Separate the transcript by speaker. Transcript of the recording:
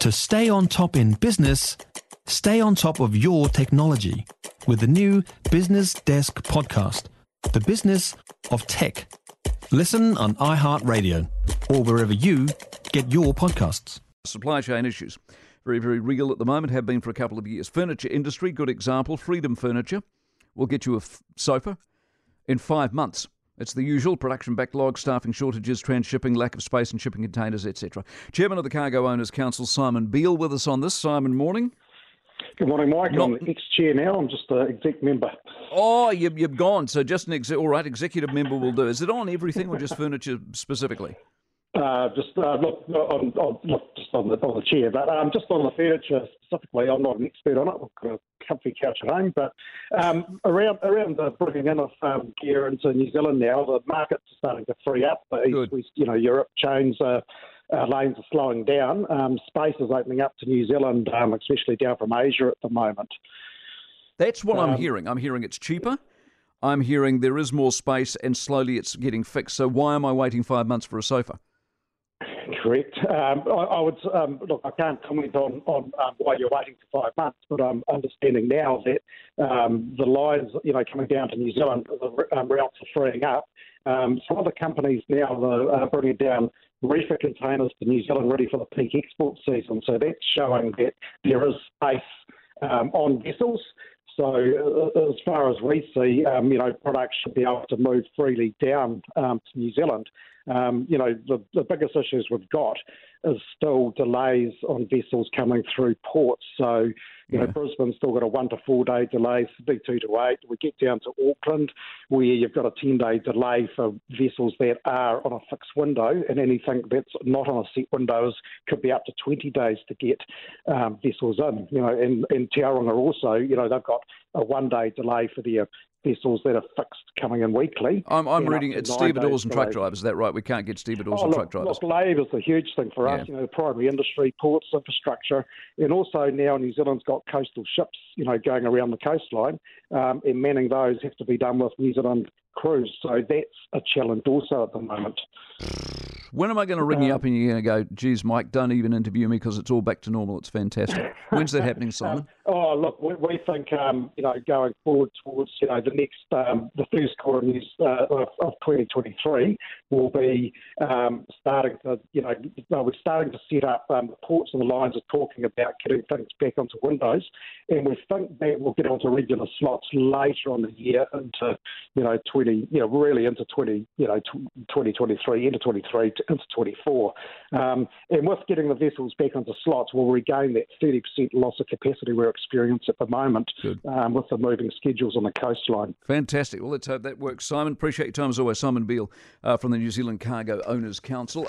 Speaker 1: To stay on top in business, stay on top of your technology with the new Business Desk podcast, The Business of Tech. Listen on iHeartRadio or wherever you get your podcasts.
Speaker 2: Supply chain issues. Very, very real at the moment, have been for a couple of years. Furniture industry, good example. Freedom Furniture will get you a f- sofa in five months. It's the usual production backlog, staffing shortages, transshipping, lack of space and shipping containers, etc. Chairman of the Cargo Owners Council, Simon Beale, with us on this. Simon, morning.
Speaker 3: Good morning, Mike. Not... I'm ex-chair now. I'm just an exec member.
Speaker 2: Oh, you, you've gone. So just an exec. All right, executive member will do. Is it on everything or just furniture specifically?
Speaker 3: Uh, just uh, look, on, on, look, just on the, on the chair, but um, just on the furniture specifically, I'm not an expert on it. I've got a comfy couch at home, but um, around around the bringing in of um, gear into New Zealand now, the market's starting to free up. The East, West, you know, Europe chains are. Uh, lanes are slowing down. Um, space is opening up to New Zealand, um, especially down from Asia at the moment.
Speaker 2: That's what I'm um, hearing. I'm hearing it's cheaper. I'm hearing there is more space and slowly it's getting fixed. So why am I waiting five months for a sofa?
Speaker 3: Correct. Um, I, I, would um, look. I can't comment on, on um, why you're waiting for five months, but I'm understanding now that um, the lines, you know, coming down to New Zealand, the um, routes are freeing up. Um, some of the companies now are bringing down reefer containers to New Zealand ready for the peak export season. So that's showing that there is space on vessels. So uh, as far as we see, you know, products should be able to move freely down to New Zealand. Um, you know, the, the biggest issues we've got is still delays on vessels coming through ports. So, you yeah. know, Brisbane's still got a one to four day delay, Sydney two to eight. We get down to Auckland, where you've got a 10 day delay for vessels that are on a fixed window, and anything that's not on a set window could be up to 20 days to get um, vessels in. You know, and, and Tauranga also, you know, they've got a one day delay for their vessels that are fixed coming in weekly.
Speaker 2: I'm, I'm reading it's stevedores and truck drivers. Is that right? We can't get stevedores
Speaker 3: oh,
Speaker 2: and
Speaker 3: look,
Speaker 2: truck drivers.
Speaker 3: Look, labour is a huge thing for us. Yeah. You know, the primary industry, ports, infrastructure, and also now New Zealand's got coastal ships. You know, going around the coastline, um, and manning those have to be done with New Zealand crews. So that's a challenge also at the moment.
Speaker 2: When am I going to ring you up and you're going to go, geez, Mike, don't even interview me because it's all back to normal. It's fantastic. When's that happening, Simon?
Speaker 3: oh, look, we, we think, um, you know, going forward towards, you know, the next, um, the first quarter uh, of, of 2023 will be um, starting to, you know, we're starting to set up, um, the ports and the lines are talking about getting things back onto Windows. And we think that we'll get onto regular slots later on the year into, you know, 20, you know, really into 20, you know, 2023, into 23 into 24. Um, and with getting the vessels back onto slots, we'll regain that 30% loss of capacity we're experiencing at the moment um, with the moving schedules on the coastline.
Speaker 2: Fantastic. Well, let's hope that works. Simon, appreciate your time as always. Simon Beale uh, from the New Zealand Cargo Owners Council.